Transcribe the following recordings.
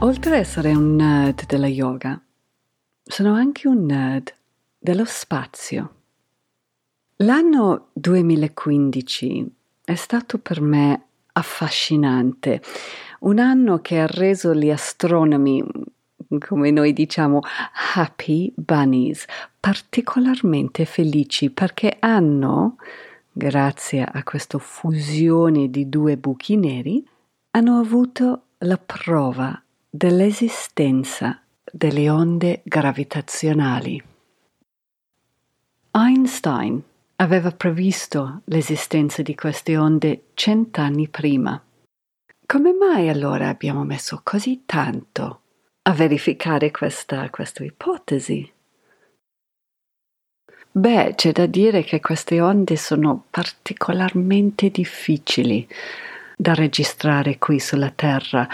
Oltre ad essere un nerd della yoga, sono anche un nerd dello spazio. L'anno 2015 è stato per me affascinante, un anno che ha reso gli astronomi, come noi diciamo, happy bunnies, particolarmente felici perché hanno, grazie a questa fusione di due buchi neri, hanno avuto la prova dell'esistenza delle onde gravitazionali. Einstein aveva previsto l'esistenza di queste onde cent'anni prima. Come mai allora abbiamo messo così tanto a verificare questa, questa ipotesi? Beh, c'è da dire che queste onde sono particolarmente difficili da registrare qui sulla Terra,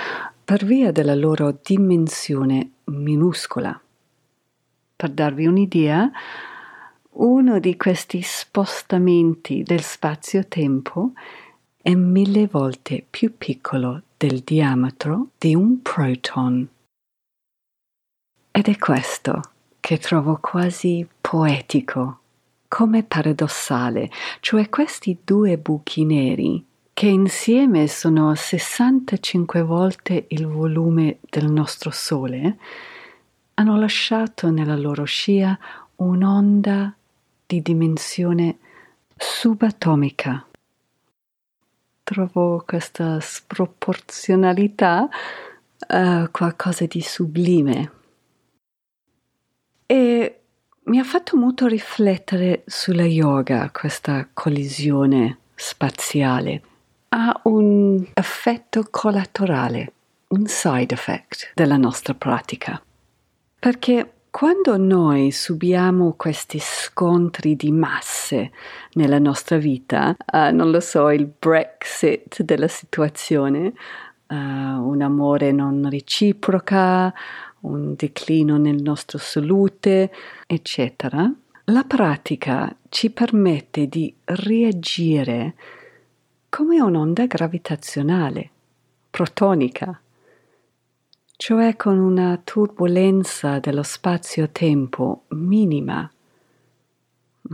per via della loro dimensione minuscola. Per darvi un'idea, uno di questi spostamenti del spazio-tempo è mille volte più piccolo del diametro di un proton. Ed è questo che trovo quasi poetico, come paradossale, cioè questi due buchi neri che insieme sono 65 volte il volume del nostro Sole, hanno lasciato nella loro scia un'onda di dimensione subatomica. Trovo questa sproporzionalità uh, qualcosa di sublime e mi ha fatto molto riflettere sulla yoga questa collisione spaziale ha un effetto collaterale, un side effect della nostra pratica. Perché quando noi subiamo questi scontri di masse nella nostra vita, uh, non lo so, il Brexit della situazione, uh, un amore non reciproca, un declino nel nostro salute, eccetera, la pratica ci permette di reagire come un'onda gravitazionale, protonica, cioè con una turbolenza dello spazio-tempo minima,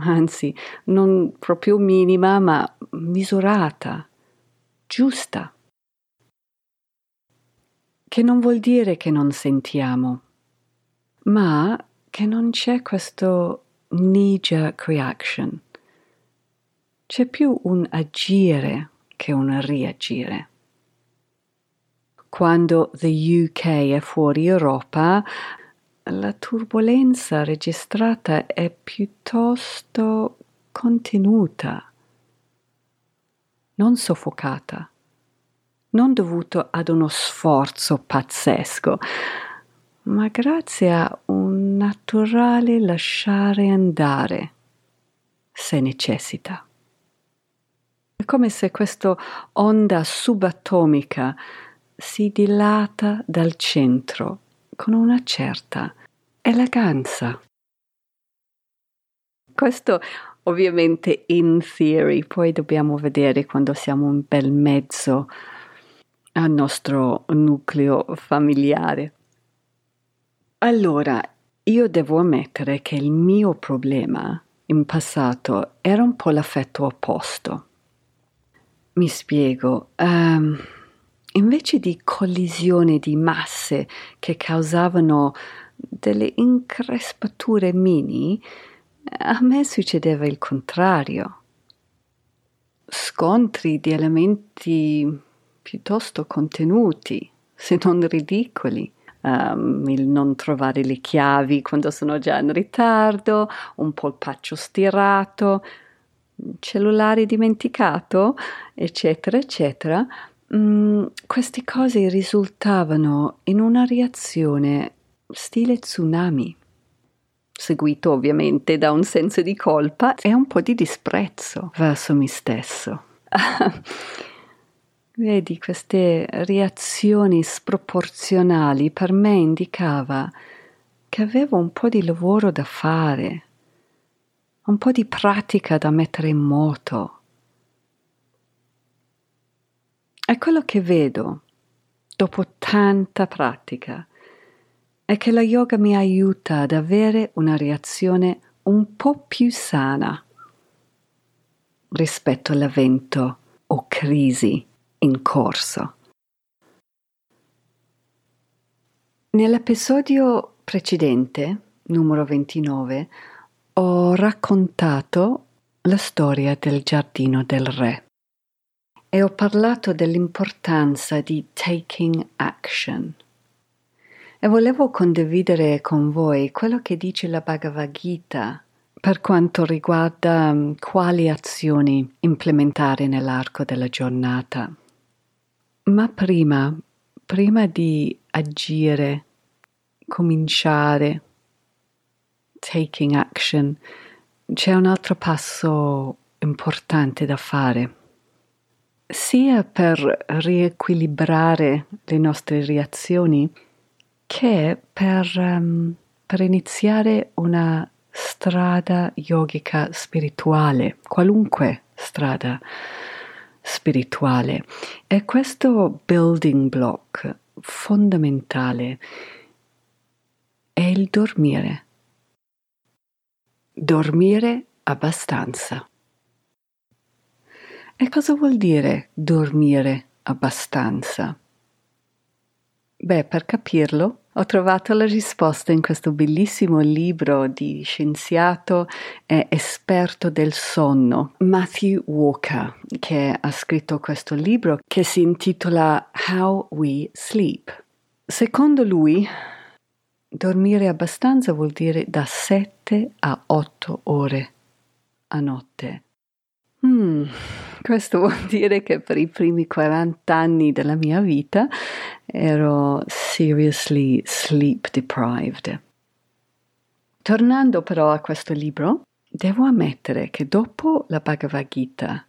anzi non proprio minima ma misurata, giusta, che non vuol dire che non sentiamo, ma che non c'è questo knee-jerk reaction. C'è più un agire che un reagire. Quando the UK è fuori Europa, la turbolenza registrata è piuttosto contenuta, non soffocata, non dovuto ad uno sforzo pazzesco, ma grazie a un naturale lasciare andare se necessita. Come se questa onda subatomica si dilata dal centro con una certa eleganza. Questo ovviamente in theory, poi dobbiamo vedere quando siamo un bel mezzo al nostro nucleo familiare. Allora, io devo ammettere che il mio problema in passato era un po' l'affetto opposto. Mi spiego. Um, invece di collisione di masse che causavano delle increspature mini, a me succedeva il contrario. Scontri di elementi piuttosto contenuti, se non ridicoli. Um, il non trovare le chiavi quando sono già in ritardo, un polpaccio stirato, cellulare dimenticato, eccetera, eccetera, mm, queste cose risultavano in una reazione stile tsunami, seguito ovviamente da un senso di colpa e un po' di disprezzo verso me stesso. Vedi, queste reazioni sproporzionali per me indicava che avevo un po' di lavoro da fare, un po' di pratica da mettere in moto. E quello che vedo dopo tanta pratica è che la yoga mi aiuta ad avere una reazione un po' più sana rispetto all'evento o crisi in corso. Nell'episodio precedente, numero 29, ho raccontato la storia del giardino del re e ho parlato dell'importanza di taking action. E volevo condividere con voi quello che dice la Bhagavad Gita per quanto riguarda mm, quali azioni implementare nell'arco della giornata. Ma prima, prima di agire, cominciare, taking action, c'è un altro passo importante da fare, sia per riequilibrare le nostre reazioni che per, um, per iniziare una strada yogica spirituale, qualunque strada spirituale. E questo building block fondamentale è il dormire. Dormire abbastanza. E cosa vuol dire dormire abbastanza? Beh, per capirlo ho trovato la risposta in questo bellissimo libro di scienziato e esperto del sonno, Matthew Walker, che ha scritto questo libro che si intitola How We Sleep. Secondo lui, dormire abbastanza vuol dire da 7 a 8 ore a notte. Hmm, questo vuol dire che per i primi 40 anni della mia vita ero seriously sleep deprived. Tornando però a questo libro, devo ammettere che dopo la Bhagavad Gita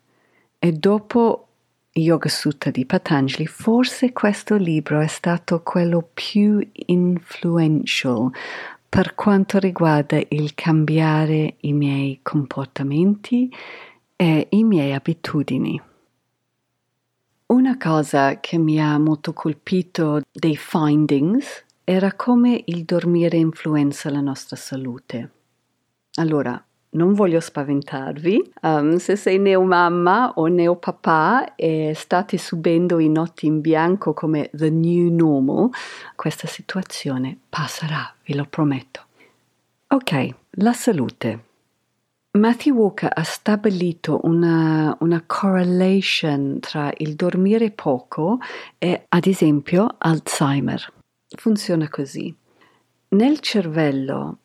e dopo Yoga Sutta di Patanjali, forse questo libro è stato quello più influential per quanto riguarda il cambiare i miei comportamenti e i miei abitudini. Una cosa che mi ha molto colpito dei findings era come il dormire influenza la nostra salute. Allora, non voglio spaventarvi, um, se sei neomamma o neopapà e state subendo i notti in bianco come the new normal, questa situazione passerà, ve lo prometto. Ok, la salute. Matthew Walker ha stabilito una, una, correlation tra il dormire poco e, ad esempio, Alzheimer. Funziona così. Nel cervello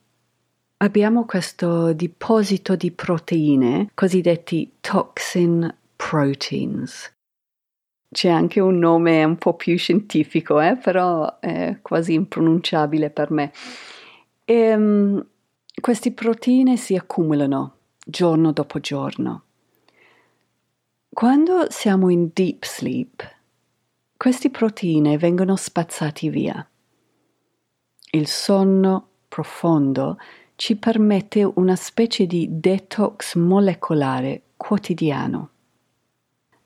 abbiamo questo deposito di proteine, cosiddetti toxin proteins. C'è anche un nome un po' più scientifico, eh? però è quasi impronunciabile per me. E, um, queste proteine si accumulano giorno dopo giorno. Quando siamo in deep sleep, queste proteine vengono spazzate via. Il sonno profondo ci permette una specie di detox molecolare quotidiano.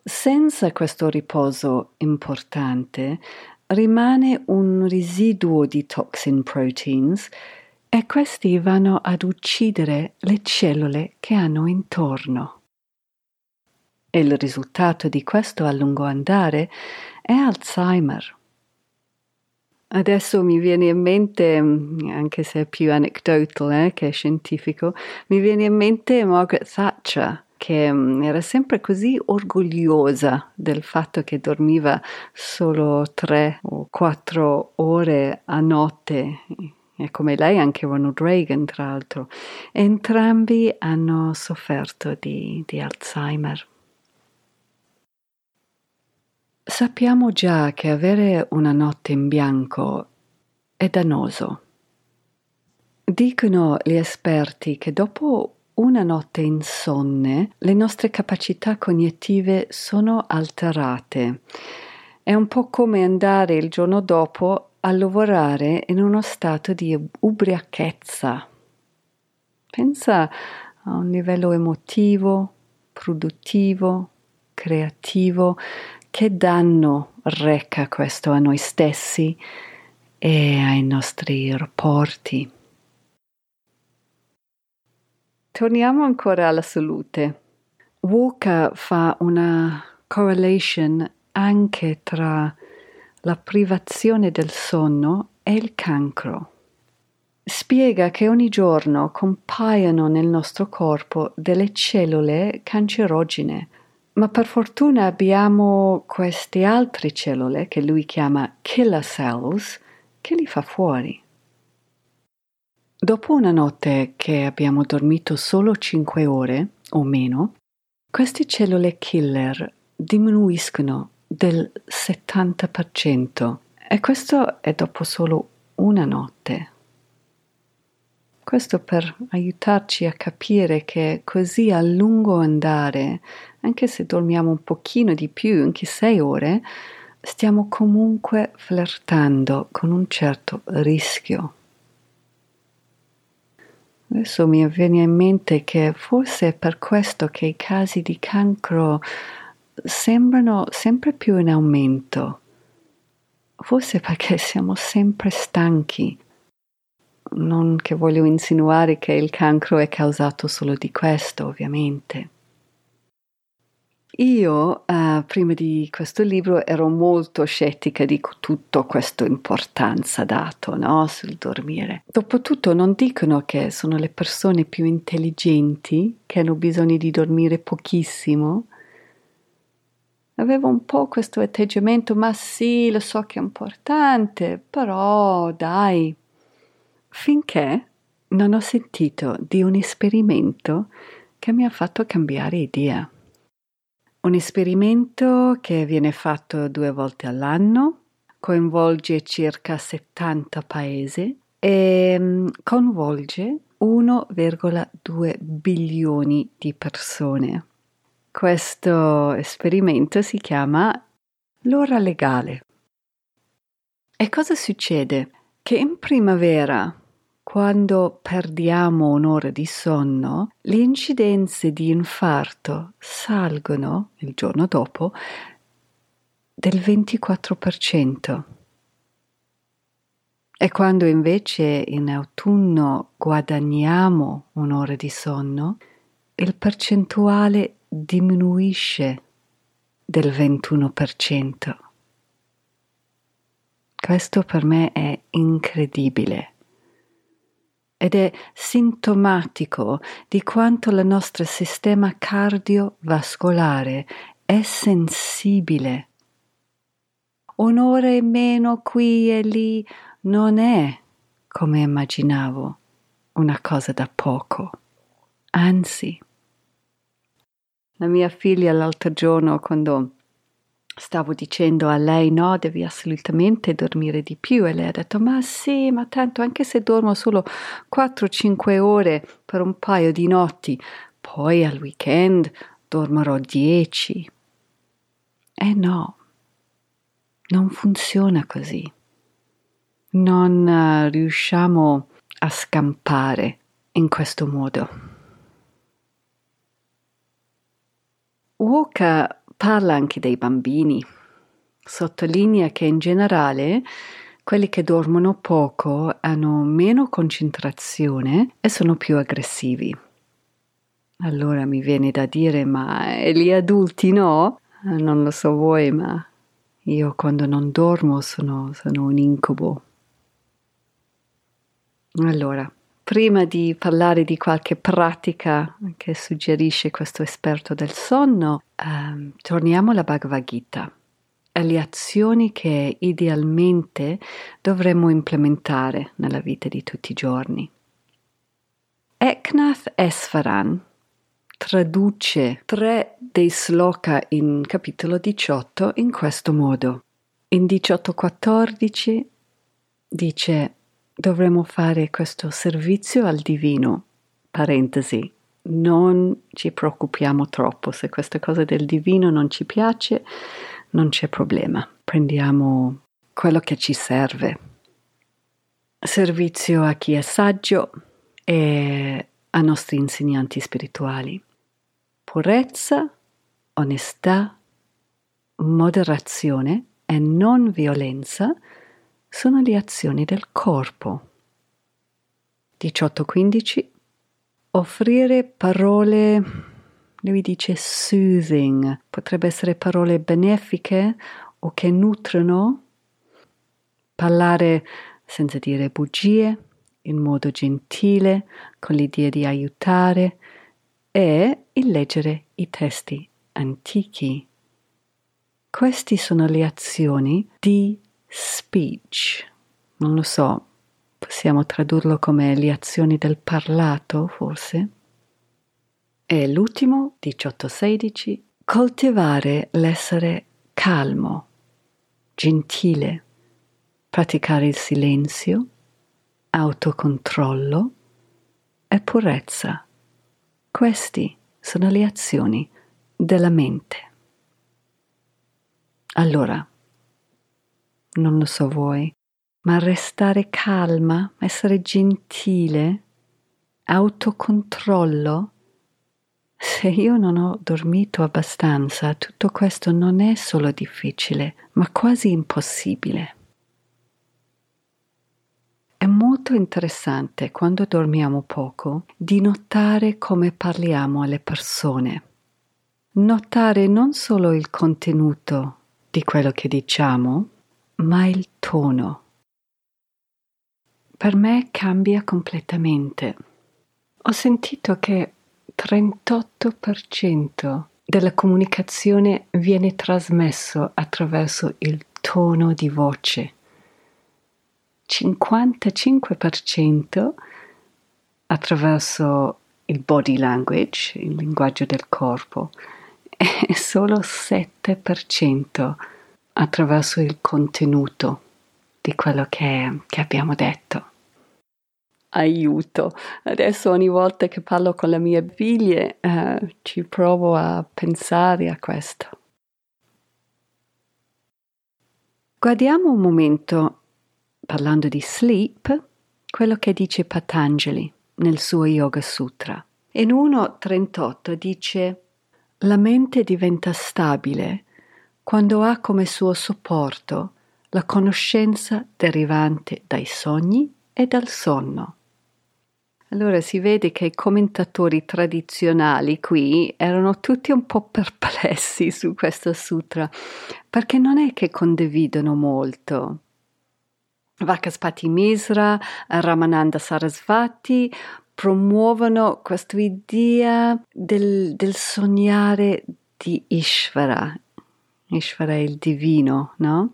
Senza questo riposo importante rimane un residuo di toxin proteins e questi vanno ad uccidere le cellule che hanno intorno. Il risultato di questo a lungo andare è Alzheimer. Adesso mi viene in mente, anche se è più anecdotal eh, che scientifico, mi viene in mente Margaret Thatcher, che mm, era sempre così orgogliosa del fatto che dormiva solo tre o quattro ore a notte e come lei anche Ronald Reagan tra l'altro, entrambi hanno sofferto di, di Alzheimer. Sappiamo già che avere una notte in bianco è dannoso. Dicono gli esperti che dopo una notte insonne le nostre capacità cognitive sono alterate. È un po' come andare il giorno dopo a lavorare in uno stato di ubriachezza. Pensa a un livello emotivo, produttivo, creativo, che danno reca questo a noi stessi e ai nostri rapporti. Torniamo ancora alla salute. Walker fa una correlation anche tra la privazione del sonno e il cancro. Spiega che ogni giorno compaiono nel nostro corpo delle cellule cancerogene, ma per fortuna abbiamo queste altre cellule che lui chiama killer cells che li fa fuori. Dopo una notte che abbiamo dormito solo 5 ore o meno, queste cellule killer diminuiscono del 70% e questo è dopo solo una notte. Questo per aiutarci a capire che così a lungo andare, anche se dormiamo un pochino di più, anche 6 ore, stiamo comunque flirtando con un certo rischio. Adesso mi viene in mente che forse è per questo che i casi di cancro sembrano sempre più in aumento. Forse perché siamo sempre stanchi. Non che voglio insinuare che il cancro è causato solo di questo, ovviamente. Io, uh, prima di questo libro, ero molto scettica di tutta questa importanza dato no, sul dormire. Dopotutto non dicono che sono le persone più intelligenti che hanno bisogno di dormire pochissimo. Avevo un po' questo atteggiamento, ma sì, lo so che è importante, però dai. Finché non ho sentito di un esperimento che mi ha fatto cambiare idea. Un esperimento che viene fatto due volte all'anno, coinvolge circa 70 paesi e mm, coinvolge 1,2 bilioni di persone. Questo esperimento si chiama l'ora legale. E cosa succede? Che in primavera quando perdiamo un'ora di sonno, le incidenze di infarto salgono il giorno dopo del 24%. E quando invece in autunno guadagniamo un'ora di sonno, il percentuale diminuisce del 21%. Questo per me è incredibile ed è sintomatico di quanto il nostro sistema cardiovascolare è sensibile. Un'ora in meno qui e lì non è, come immaginavo, una cosa da poco. Anzi, la mia figlia l'altro giorno, quando stavo dicendo a lei no, devi assolutamente dormire di più e lei ha detto ma sì, ma tanto anche se dormo solo 4-5 ore per un paio di notti, poi al weekend dormirò 10. Eh no, non funziona così. Non uh, riusciamo a scampare in questo modo. Walker Parla anche dei bambini. Sottolinea che in generale quelli che dormono poco hanno meno concentrazione e sono più aggressivi. Allora mi viene da dire, ma gli adulti no? Non lo so voi, ma io quando non dormo sono, sono un incubo. Allora, prima di parlare di qualche pratica che suggerisce questo esperto del sonno, ehm, torniamo alla Bhagavad Gita, alle azioni che idealmente dovremmo implementare nella vita di tutti i giorni. Eknath Esfaran, traduce tre dei sloka in capitolo 18 in questo modo. In 18.14 dice dovremmo fare questo servizio al divino, parentesi, non ci preoccupiamo troppo, se questa cosa del divino non ci piace, non c'è problema, prendiamo quello che ci serve. Servizio a chi è saggio e a nostri insegnanti spirituali. Purezza, onestà, moderazione e non violenza sono le azioni del corpo. 18.15 Offrire parole, lui dice soothing, potrebbe essere parole benefiche o che nutrono, parlare senza dire bugie, in modo gentile, con l'idea di aiutare e il leggere i testi antichi. Queste sono le azioni di speech. Non lo so, possiamo tradurlo come le azioni del parlato, forse? E l'ultimo, 18-16, coltivare l'essere calmo, gentile, praticare il silenzio, autocontrollo e purezza. Queste sono le azioni della mente. Allora, non lo so voi, ma restare calma, essere gentile, autocontrollo, se io non ho dormito abbastanza, tutto questo non è solo difficile, ma quasi impossibile. È molto interessante quando dormiamo poco di notare come parliamo alle persone. Notare non solo il contenuto di quello che diciamo, ma il tono. Per me cambia completamente. Ho sentito che 38% della comunicazione viene trasmesso attraverso il tono di voce, 55% attraverso il body language, il linguaggio del corpo, e solo 7% attraverso il contenuto di quello che, che abbiamo detto. Aiuto, adesso ogni volta che parlo con le mie figlie eh, ci provo a pensare a questo. Guardiamo un momento, parlando di sleep, quello che dice Patanjali nel suo Yoga Sutra. In 1.38 dice la mente diventa stabile quando ha come suo supporto la conoscenza derivante dai sogni e dal sonno. Allora si vede che i commentatori tradizionali qui erano tutti un po' perplessi su questo sutra, perché non è che condividono molto. Vakaspati Misra, Ramananda Sarasvati promuovono questa idea del, del sognare di Ishvara, Ishvara è il divino, no?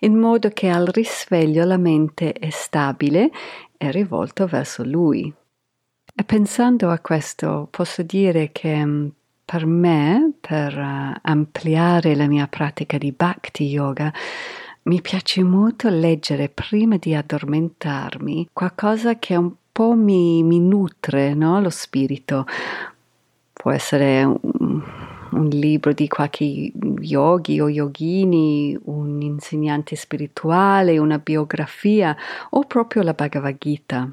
In modo che al risveglio la mente è stabile e rivolta verso lui. E pensando a questo, posso dire che mm, per me, per uh, ampliare la mia pratica di Bhakti Yoga, mi piace molto leggere prima di addormentarmi qualcosa che un po' mi, mi nutre no? lo spirito. Può essere un, un libro di qualche yogi o yogini, un insegnante spirituale, una biografia o proprio la Bhagavad Gita.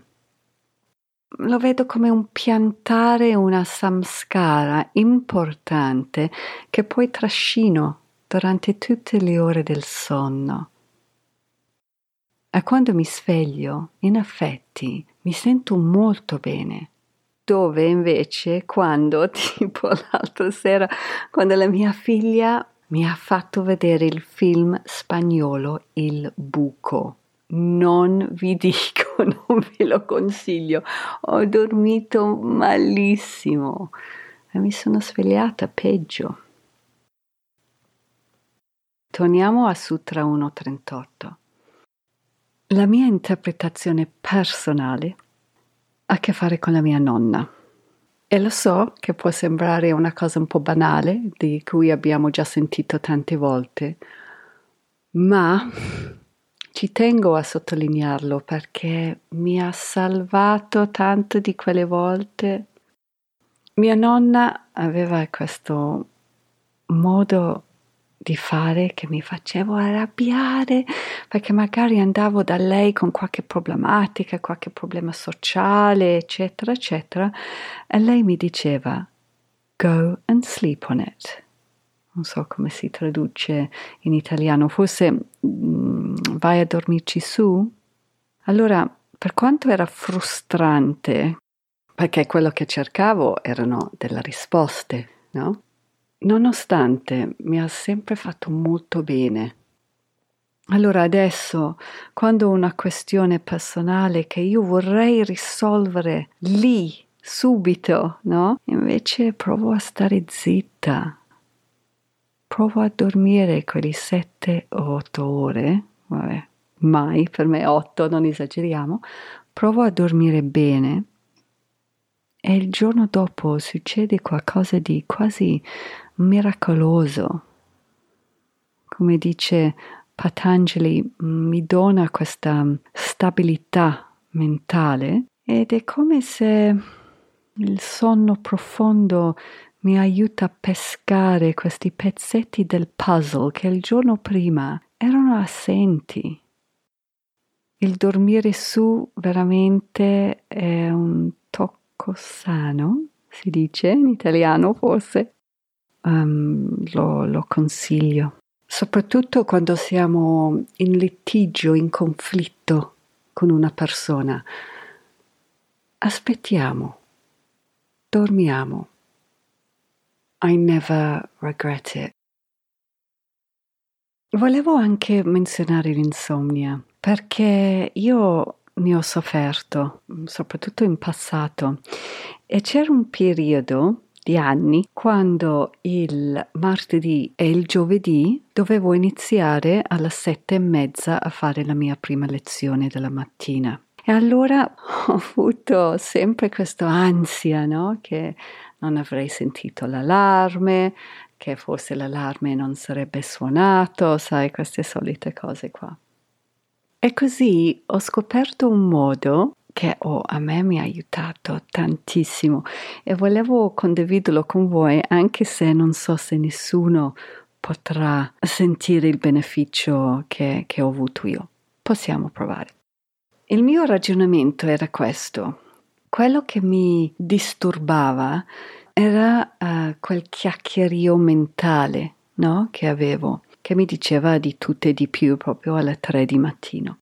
Lo vedo come un piantare una samskara importante che poi trascino durante tutte le ore del sonno. E quando mi sveglio, in effetti, mi sento molto bene dove invece quando, tipo l'altra sera, quando la mia figlia mi ha fatto vedere il film spagnolo Il buco. Non vi dico, non ve lo consiglio. Ho dormito malissimo e mi sono svegliata peggio. Torniamo a Sutra 1.38. La mia interpretazione personale a che fare con la mia nonna. E lo so che può sembrare una cosa un po' banale, di cui abbiamo già sentito tante volte, ma ci tengo a sottolinearlo perché mi ha salvato tanto di quelle volte. Mia nonna aveva questo modo di fare che mi facevo arrabbiare perché magari andavo da lei con qualche problematica, qualche problema sociale, eccetera, eccetera, e lei mi diceva go and sleep on it. Non so come si traduce in italiano, forse mm, vai a dormirci su? Allora, per quanto era frustrante, perché quello che cercavo erano delle risposte, no? Nonostante mi ha sempre fatto molto bene. Allora adesso, quando una questione personale che io vorrei risolvere lì, subito, no? Invece provo a stare zitta. Provo a dormire quelle sette o otto ore, vabbè, mai per me otto, non esageriamo. Provo a dormire bene e il giorno dopo succede qualcosa di quasi miracoloso. Come dice Patanjali, mi dona questa stabilità mentale ed è come se il sonno profondo mi aiuta a pescare questi pezzetti del puzzle che il giorno prima erano assenti. Il dormire su veramente è un tocco sano, si dice in italiano forse, um, lo, lo consiglio, soprattutto quando siamo in litigio, in conflitto con una persona. Aspettiamo, dormiamo. I never regret it. Volevo anche menzionare l'insomnia perché io ne ho sofferto, soprattutto in passato, e c'era un periodo di anni quando il martedì e il giovedì dovevo iniziare alle sette e mezza a fare la mia prima lezione della mattina. E allora ho avuto sempre questa ansia, no? Che non avrei sentito l'allarme, che forse l'allarme non sarebbe suonato, sai, queste solite cose qua. E così ho scoperto un modo che oh, a me mi ha aiutato tantissimo e volevo condividerlo con voi anche se non so se nessuno potrà sentire il beneficio che, che ho avuto io. Possiamo provare. Il mio ragionamento era questo. Quello che mi disturbava era uh, quel chiacchierio mentale no? che avevo, che mi diceva di tutto e di più proprio alle tre di mattino.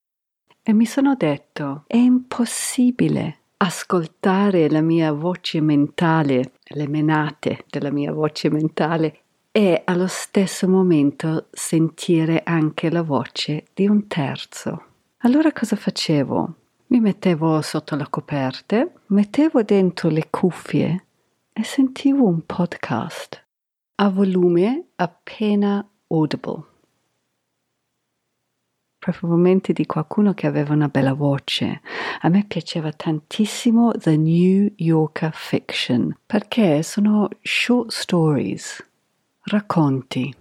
E mi sono detto, è impossibile ascoltare la mia voce mentale, le menate della mia voce mentale e allo stesso momento sentire anche la voce di un terzo. Allora cosa facevo? Mi mettevo sotto la coperta, mettevo dentro le cuffie e sentivo un podcast a volume appena audible probabilmente di qualcuno che aveva una bella voce. A me piaceva tantissimo The New Yorker Fiction perché sono short stories, racconti.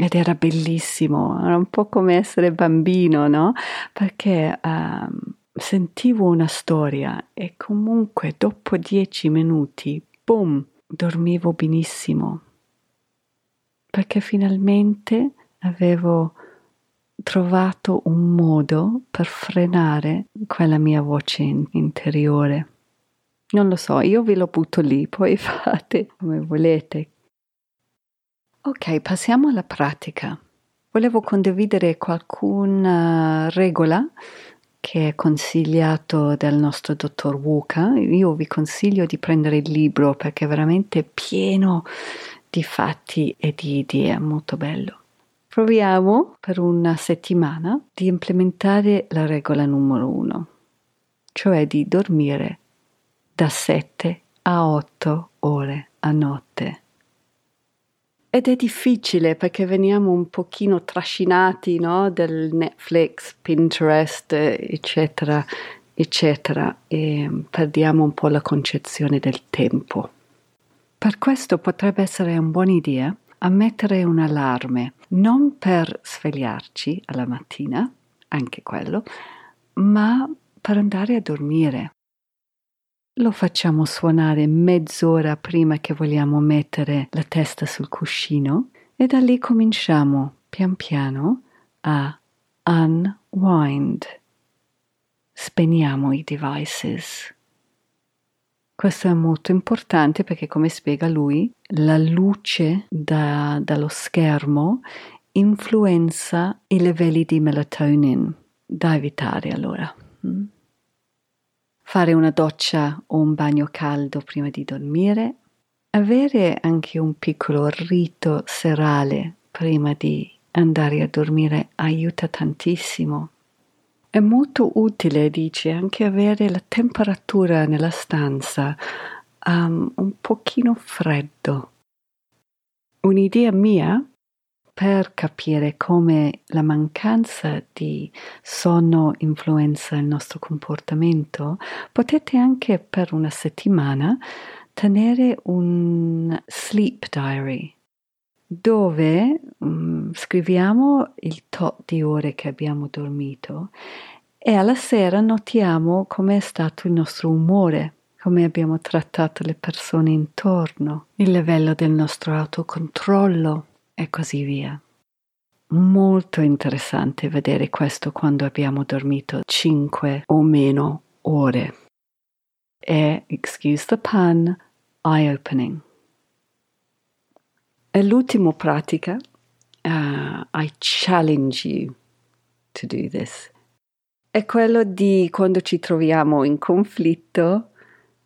Ed era bellissimo, era un po' come essere bambino, no? Perché um, sentivo una storia e comunque dopo dieci minuti, boom, dormivo benissimo. Perché finalmente avevo trovato un modo per frenare quella mia voce interiore. Non lo so, io ve lo butto lì, poi fate come volete. Ok, passiamo alla pratica. Volevo condividere qualcuna regola che è consigliato dal nostro dottor Wuka. Io vi consiglio di prendere il libro perché è veramente pieno di fatti e di idee, molto bello. Proviamo per una settimana di implementare la regola numero uno, cioè di dormire da 7 a 8 ore a notte. Ed è difficile perché veniamo un pochino trascinati no? del Netflix, Pinterest, eccetera. eccetera, e perdiamo un po' la concezione del tempo. Per questo potrebbe essere una buona idea a mettere un allarme, non per svegliarci alla mattina, anche quello, ma per andare a dormire. Lo facciamo suonare mezz'ora prima che vogliamo mettere la testa sul cuscino e da lì cominciamo pian piano a unwind. Spegniamo i devices. Questo è molto importante perché, come spiega lui, la luce da, dallo schermo influenza i livelli di melatonin, da evitare allora. Mm? Fare una doccia o un bagno caldo prima di dormire, avere anche un piccolo rito serale prima di andare a dormire aiuta tantissimo è molto utile, dice, anche avere la temperatura nella stanza um, un pochino freddo. Un'idea mia per capire come la mancanza di sonno influenza il nostro comportamento, potete anche per una settimana tenere un sleep diary dove um, scriviamo il tot di ore che abbiamo dormito e alla sera notiamo come è stato il nostro umore, come abbiamo trattato le persone intorno, il livello del nostro autocontrollo e così via. Molto interessante vedere questo quando abbiamo dormito 5 o meno ore. È, excuse the pun, eye-opening. E l'ultimo pratica, uh, I challenge you to do this, è quello di quando ci troviamo in conflitto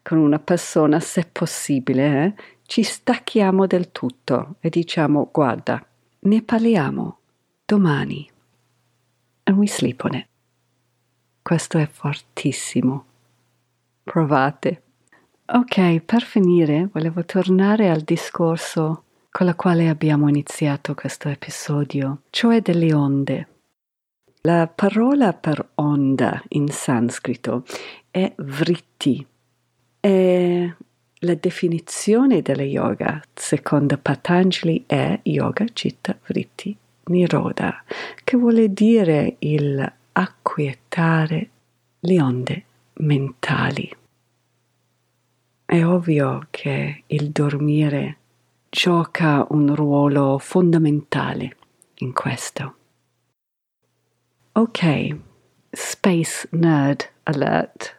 con una persona, se possibile, eh, ci stacchiamo del tutto e diciamo guarda, ne parliamo domani. And we sleep on it. Questo è fortissimo. Provate. Ok, per finire volevo tornare al discorso con la quale abbiamo iniziato questo episodio, cioè delle onde. La parola per onda in sanscrito è vritti e la definizione della yoga, secondo Patanjali, è yoga citta vritti niroda, che vuole dire il acquietare le onde mentali. È ovvio che il dormire gioca un ruolo fondamentale in questo. Ok, Space Nerd Alert.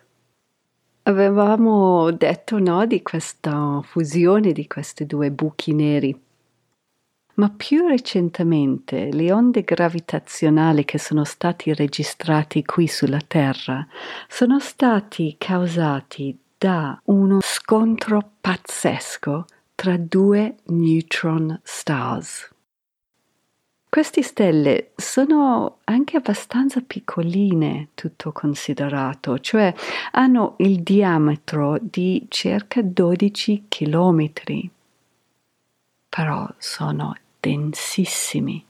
Avevamo detto no di questa fusione di questi due buchi neri, ma più recentemente le onde gravitazionali che sono stati registrati qui sulla Terra sono stati causati da uno scontro pazzesco tra due neutron stars. Queste stelle sono anche abbastanza piccoline, tutto considerato, cioè hanno il diametro di circa 12 chilometri, però sono densissimi.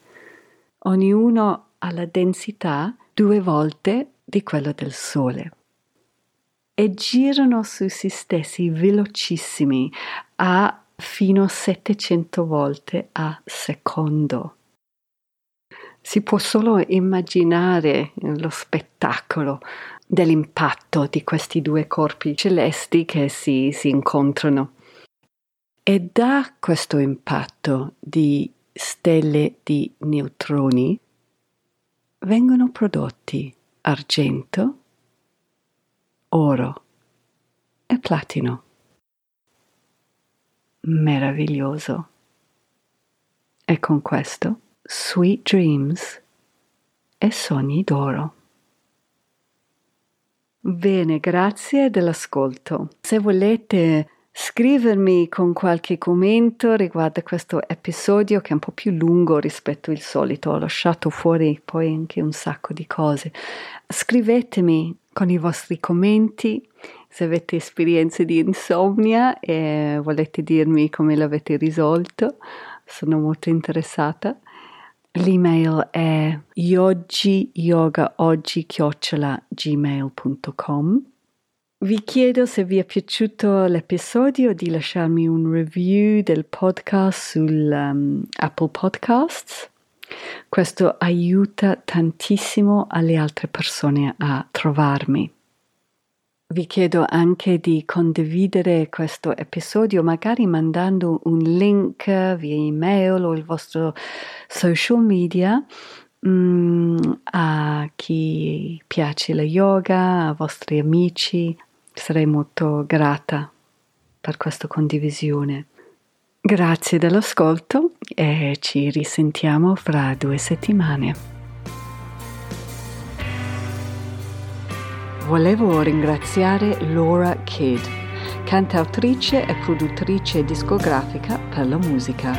Ognuno ha la densità due volte di quella del Sole e girano su se stessi velocissimi a fino a 700 volte a secondo. Si può solo immaginare lo spettacolo dell'impatto di questi due corpi celesti che si, si incontrano. E da questo impatto di stelle di neutroni vengono prodotti argento, oro e platino meraviglioso. E con questo, sweet dreams e sogni d'oro. Bene, grazie dell'ascolto. Se volete scrivermi con qualche commento riguardo questo episodio che è un po' più lungo rispetto al solito, ho lasciato fuori poi anche un sacco di cose. Scrivetemi con i vostri commenti se avete esperienze di insonnia e volete dirmi come l'avete risolto, sono molto interessata. L'email è yogiyogaoggi-gmail.com vi chiedo se vi è piaciuto l'episodio di lasciarmi un review del podcast sul um, Apple Podcasts. Questo aiuta tantissimo alle altre persone a trovarmi. Vi chiedo anche di condividere questo episodio magari mandando un link via email o il vostro social media mm, a chi piace la yoga, a vostri amici, Sarei molto grata per questa condivisione. Grazie dell'ascolto e ci risentiamo fra due settimane. Volevo ringraziare Laura Kidd, cantautrice e produttrice discografica per la musica.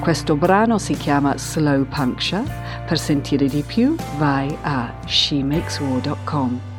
Questo brano si chiama Slow Puncture. Per sentire di più vai a shemakeswar.com.